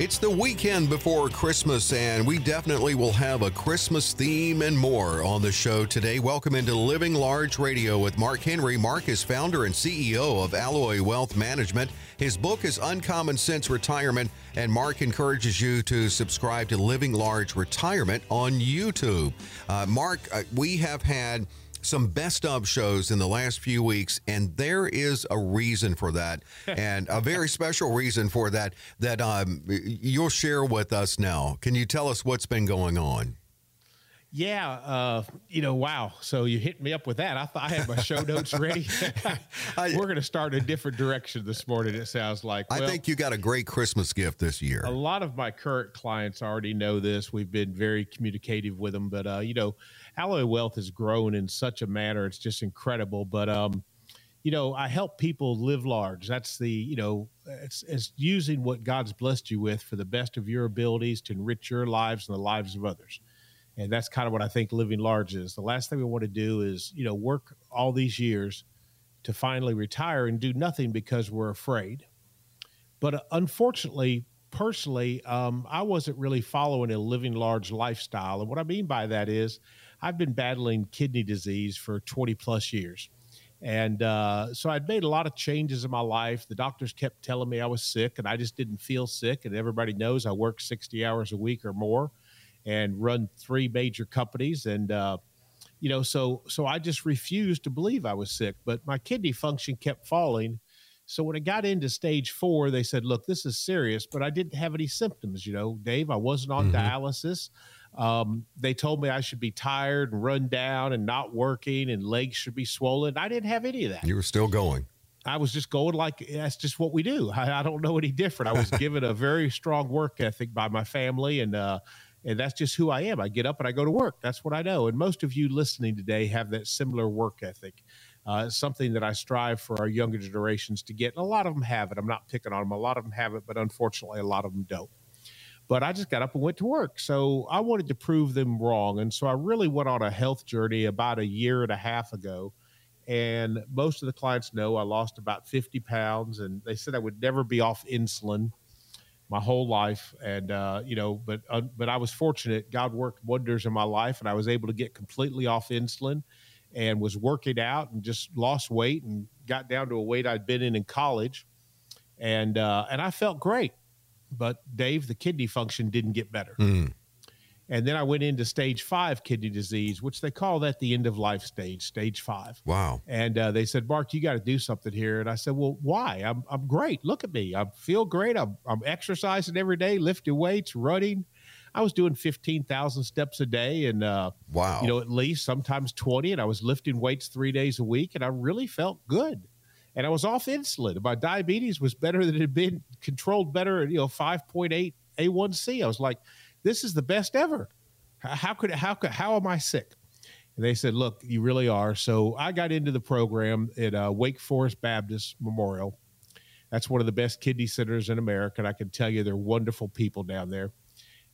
It's the weekend before Christmas, and we definitely will have a Christmas theme and more on the show today. Welcome into Living Large Radio with Mark Henry. Mark is founder and CEO of Alloy Wealth Management. His book is Uncommon Sense Retirement, and Mark encourages you to subscribe to Living Large Retirement on YouTube. Uh, Mark, uh, we have had some best of shows in the last few weeks, and there is a reason for that, and a very special reason for that that um, you'll share with us now. Can you tell us what's been going on? Yeah, uh, you know, wow. So you hit me up with that. I thought I had my show notes ready. We're going to start a different direction this morning. It sounds like. Well, I think you got a great Christmas gift this year. A lot of my current clients already know this. We've been very communicative with them, but uh, you know, Alloy Wealth has grown in such a manner; it's just incredible. But um, you know, I help people live large. That's the you know, it's, it's using what God's blessed you with for the best of your abilities to enrich your lives and the lives of others and that's kind of what I think living large is. The last thing we want to do is, you know, work all these years to finally retire and do nothing because we're afraid. But uh, unfortunately, personally, um, I wasn't really following a living large lifestyle. And what I mean by that is, I've been battling kidney disease for 20 plus years. And uh, so I'd made a lot of changes in my life. The doctors kept telling me I was sick, and I just didn't feel sick. And everybody knows I work 60 hours a week or more and run three major companies. And uh, you know so so i just refused to believe i was sick but my kidney function kept falling. So when it got into stage four they said look this is serious but i didn't have any symptoms you know. Dave i wasn't on mm-hmm. dialysis. Um, they told me i should be tired and run down and not working and legs should be swollen. I didn't have any of that. You were still going. I was just going like that's just what we do. I, I don't know any different. I was given a very strong work ethic by my family, and uh, and that's just who I am. I get up and I go to work. That's what I know. And most of you listening today have that similar work ethic. Uh, it's something that I strive for our younger generations to get. And a lot of them have it. I'm not picking on them. A lot of them have it, but unfortunately, a lot of them don't. But I just got up and went to work. So I wanted to prove them wrong. And so I really went on a health journey about a year and a half ago. And most of the clients know I lost about 50 pounds, and they said I would never be off insulin my whole life, and uh, you know, but uh, but I was fortunate. God worked wonders in my life, and I was able to get completely off insulin, and was working out and just lost weight and got down to a weight I'd been in in college, and uh, and I felt great. But Dave, the kidney function didn't get better. Mm. And then I went into stage five kidney disease, which they call that the end of life stage, stage five. Wow. And uh, they said, Mark, you got to do something here. And I said, well, why? I'm, I'm great. Look at me. I feel great. I'm, I'm exercising every day, lifting weights, running. I was doing 15,000 steps a day and, uh, wow, you know, at least sometimes 20. And I was lifting weights three days a week and I really felt good. And I was off insulin. My diabetes was better than it had been controlled better, you know, 5.8 A1C. I was like, this is the best ever. How could how could how am I sick? And they said, look, you really are. So I got into the program at uh, Wake Forest Baptist Memorial. That's one of the best kidney centers in America. And I can tell you they're wonderful people down there.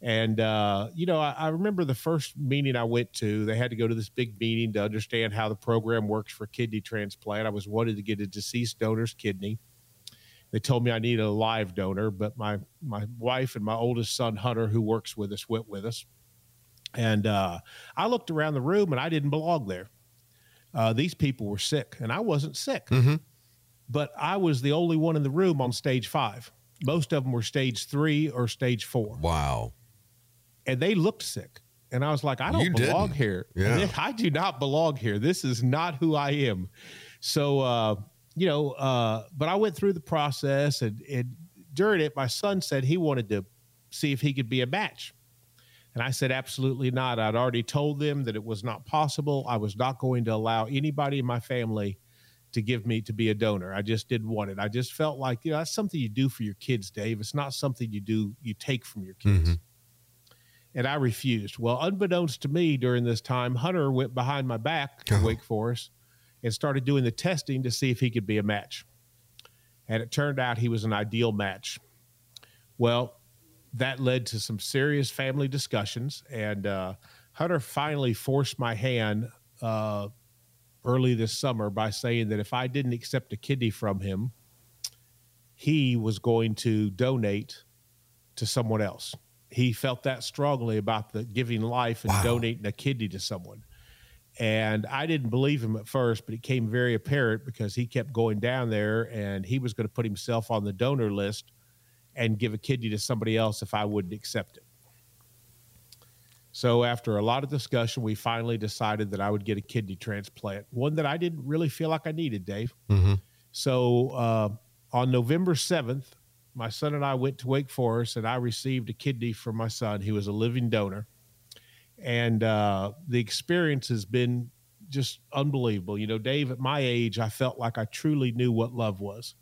And, uh, you know, I, I, remember the first meeting I went to, they had to go to this big meeting to understand how the program works for kidney transplant. I was wanted to get a deceased donor's kidney. They told me I needed a live donor, but my my wife and my oldest son Hunter, who works with us, went with us. And uh, I looked around the room and I didn't belong there. Uh, these people were sick, and I wasn't sick, mm-hmm. but I was the only one in the room on stage five. Most of them were stage three or stage four. Wow. And they looked sick. And I was like, I don't you belong didn't. here. Yeah. I do not belong here. This is not who I am. So, uh, you know, uh, but I went through the process, and, and during it, my son said he wanted to see if he could be a match. And I said, absolutely not. I'd already told them that it was not possible. I was not going to allow anybody in my family to give me to be a donor. I just didn't want it. I just felt like, you know, that's something you do for your kids, Dave. It's not something you do, you take from your kids. Mm-hmm. And I refused. Well, unbeknownst to me during this time, Hunter went behind my back to Wake Forest and started doing the testing to see if he could be a match. and it turned out he was an ideal match. Well, that led to some serious family discussions, and uh, Hunter finally forced my hand uh, early this summer by saying that if I didn't accept a kidney from him, he was going to donate to someone else. He felt that strongly about the giving life and wow. donating a kidney to someone. And I didn't believe him at first, but it came very apparent because he kept going down there and he was going to put himself on the donor list and give a kidney to somebody else if I wouldn't accept it. So, after a lot of discussion, we finally decided that I would get a kidney transplant, one that I didn't really feel like I needed, Dave. Mm-hmm. So, uh, on November 7th, my son and I went to Wake Forest and I received a kidney from my son. He was a living donor. And uh, the experience has been just unbelievable. You know, Dave, at my age, I felt like I truly knew what love was.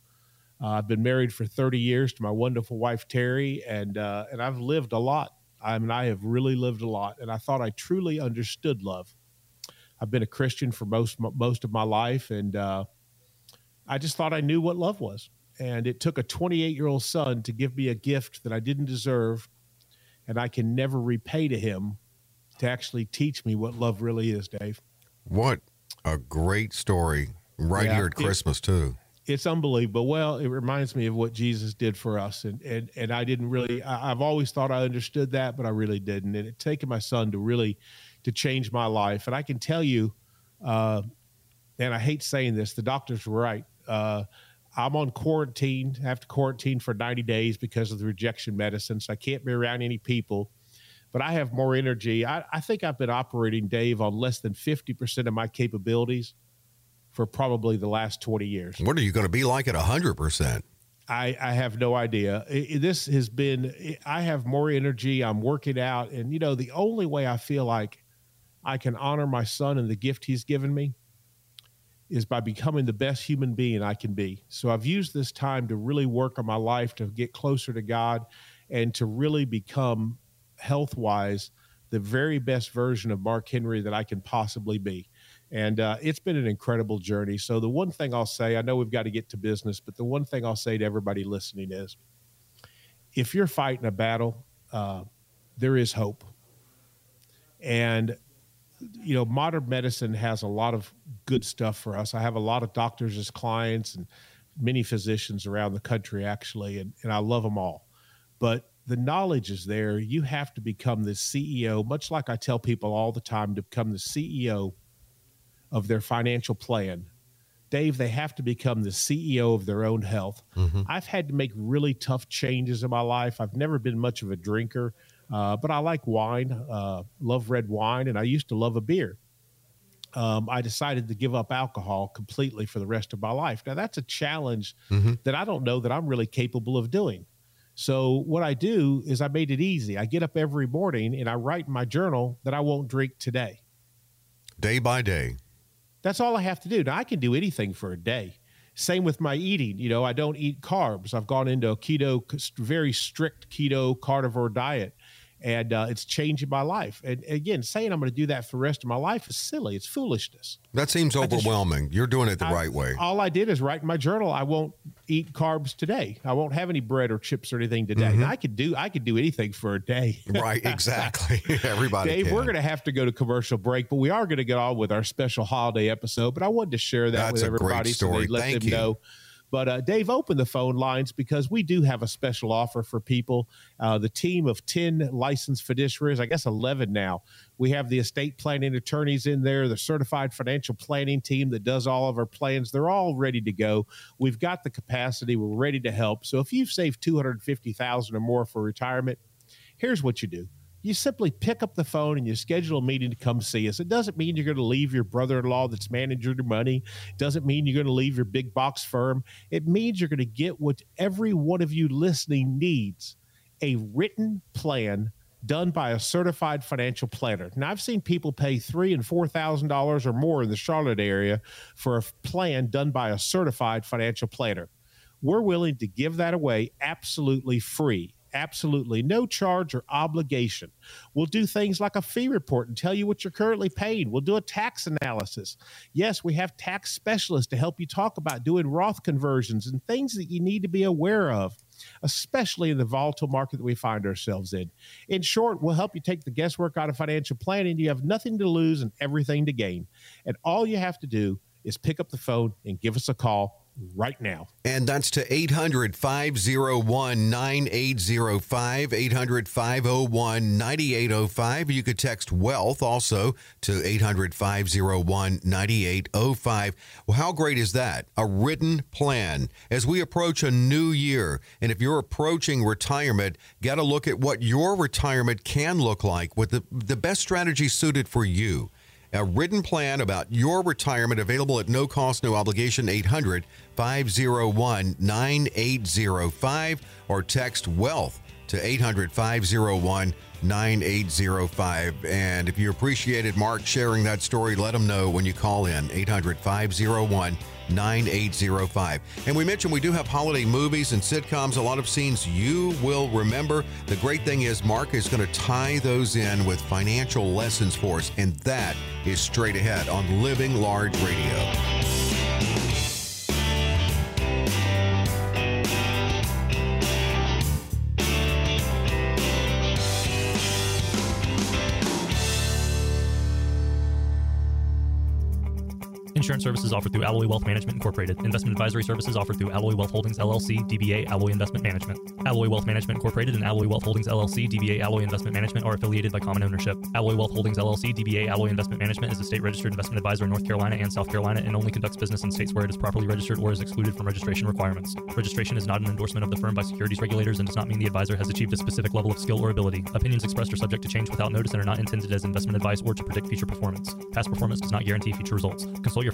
Uh, I've been married for 30 years to my wonderful wife, Terry, and, uh, and I've lived a lot. I mean, I have really lived a lot, and I thought I truly understood love. I've been a Christian for most most of my life, and uh, I just thought I knew what love was. And it took a 28 year old son to give me a gift that I didn't deserve, and I can never repay to him to actually teach me what love really is, Dave. What a great story right yeah, here at Christmas, it, too. It's unbelievable. Well, it reminds me of what Jesus did for us. And, and, and I didn't really, I, I've always thought I understood that, but I really didn't. And it taken my son to really, to change my life. And I can tell you, uh, and I hate saying this, the doctors were right. Uh, I'm on quarantine, I have to quarantine for 90 days because of the rejection medicine. So I can't be around any people, but I have more energy. I, I think I've been operating, Dave, on less than 50% of my capabilities for probably the last 20 years. What are you going to be like at 100%? I, I have no idea. It, this has been, I have more energy. I'm working out. And, you know, the only way I feel like I can honor my son and the gift he's given me is by becoming the best human being I can be. So I've used this time to really work on my life to get closer to God and to really become health wise the very best version of Mark Henry that I can possibly be. And uh, it's been an incredible journey. So, the one thing I'll say, I know we've got to get to business, but the one thing I'll say to everybody listening is if you're fighting a battle, uh, there is hope. And you know, modern medicine has a lot of good stuff for us. I have a lot of doctors as clients and many physicians around the country, actually, and, and I love them all. But the knowledge is there. You have to become the CEO, much like I tell people all the time to become the CEO of their financial plan. Dave, they have to become the CEO of their own health. Mm-hmm. I've had to make really tough changes in my life. I've never been much of a drinker. Uh, but I like wine, uh, love red wine, and I used to love a beer. Um, I decided to give up alcohol completely for the rest of my life. Now, that's a challenge mm-hmm. that I don't know that I'm really capable of doing. So, what I do is I made it easy. I get up every morning and I write in my journal that I won't drink today. Day by day. That's all I have to do. Now, I can do anything for a day. Same with my eating. You know, I don't eat carbs. I've gone into a keto, very strict keto carnivore diet and uh, it's changing my life. And again, saying I'm going to do that for the rest of my life is silly. It's foolishness. That seems overwhelming. Just, You're doing it the I, right way. All I did is write in my journal. I won't eat carbs today. I won't have any bread or chips or anything today. Mm-hmm. I could do I could do anything for a day. right, exactly. Everybody. Dave, can. we're going to have to go to commercial break, but we are going to get on with our special holiday episode. But I wanted to share that That's with everybody so they let Thank them you. know but uh, Dave, open the phone lines because we do have a special offer for people. Uh, the team of 10 licensed fiduciaries, I guess 11 now. We have the estate planning attorneys in there, the certified financial planning team that does all of our plans. They're all ready to go. We've got the capacity. We're ready to help. So if you've saved 250,000 or more for retirement, here's what you do you simply pick up the phone and you schedule a meeting to come see us. It doesn't mean you're going to leave your brother in law that's managing your money. It doesn't mean you're going to leave your big box firm. It means you're going to get what every one of you listening needs a written plan done by a certified financial planner. Now I've seen people pay three and four thousand dollars or more in the Charlotte area for a plan done by a certified financial planner. We're willing to give that away absolutely free absolutely no charge or obligation. We'll do things like a fee report and tell you what you're currently paying. We'll do a tax analysis. Yes, we have tax specialists to help you talk about doing Roth conversions and things that you need to be aware of especially in the volatile market that we find ourselves in. In short, we'll help you take the guesswork out of financial planning. You have nothing to lose and everything to gain. And all you have to do is pick up the phone and give us a call right now. And that's to 800 501 9805. 800 501 9805. You could text wealth also to 800 501 9805. Well, how great is that? A written plan as we approach a new year. And if you're approaching retirement, got to look at what your retirement can look like with the, the best strategy suited for you a written plan about your retirement available at no cost, no obligation, 800 501 9805 or text wealth to 800 501 9805. And if you appreciated Mark sharing that story, let him know when you call in 800 501 9805. And we mentioned we do have holiday movies and sitcoms, a lot of scenes you will remember. The great thing is, Mark is going to tie those in with financial lessons for us, and that is straight ahead on Living Large Radio. Insurance services offered through Alloy Wealth Management Incorporated. Investment advisory services offered through Alloy Wealth Holdings LLC, DBA Alloy Investment Management. Alloy Wealth Management Incorporated and Alloy Wealth Holdings LLC, DBA Alloy Investment Management are affiliated by common ownership. Alloy Wealth Holdings LLC, DBA Alloy Investment Management is a state registered investment advisor in North Carolina and South Carolina and only conducts business in states where it is properly registered or is excluded from registration requirements. Registration is not an endorsement of the firm by securities regulators and does not mean the advisor has achieved a specific level of skill or ability. Opinions expressed are subject to change without notice and are not intended as investment advice or to predict future performance. Past performance does not guarantee future results. Consult your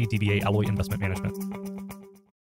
DBA Alloy Investment Management.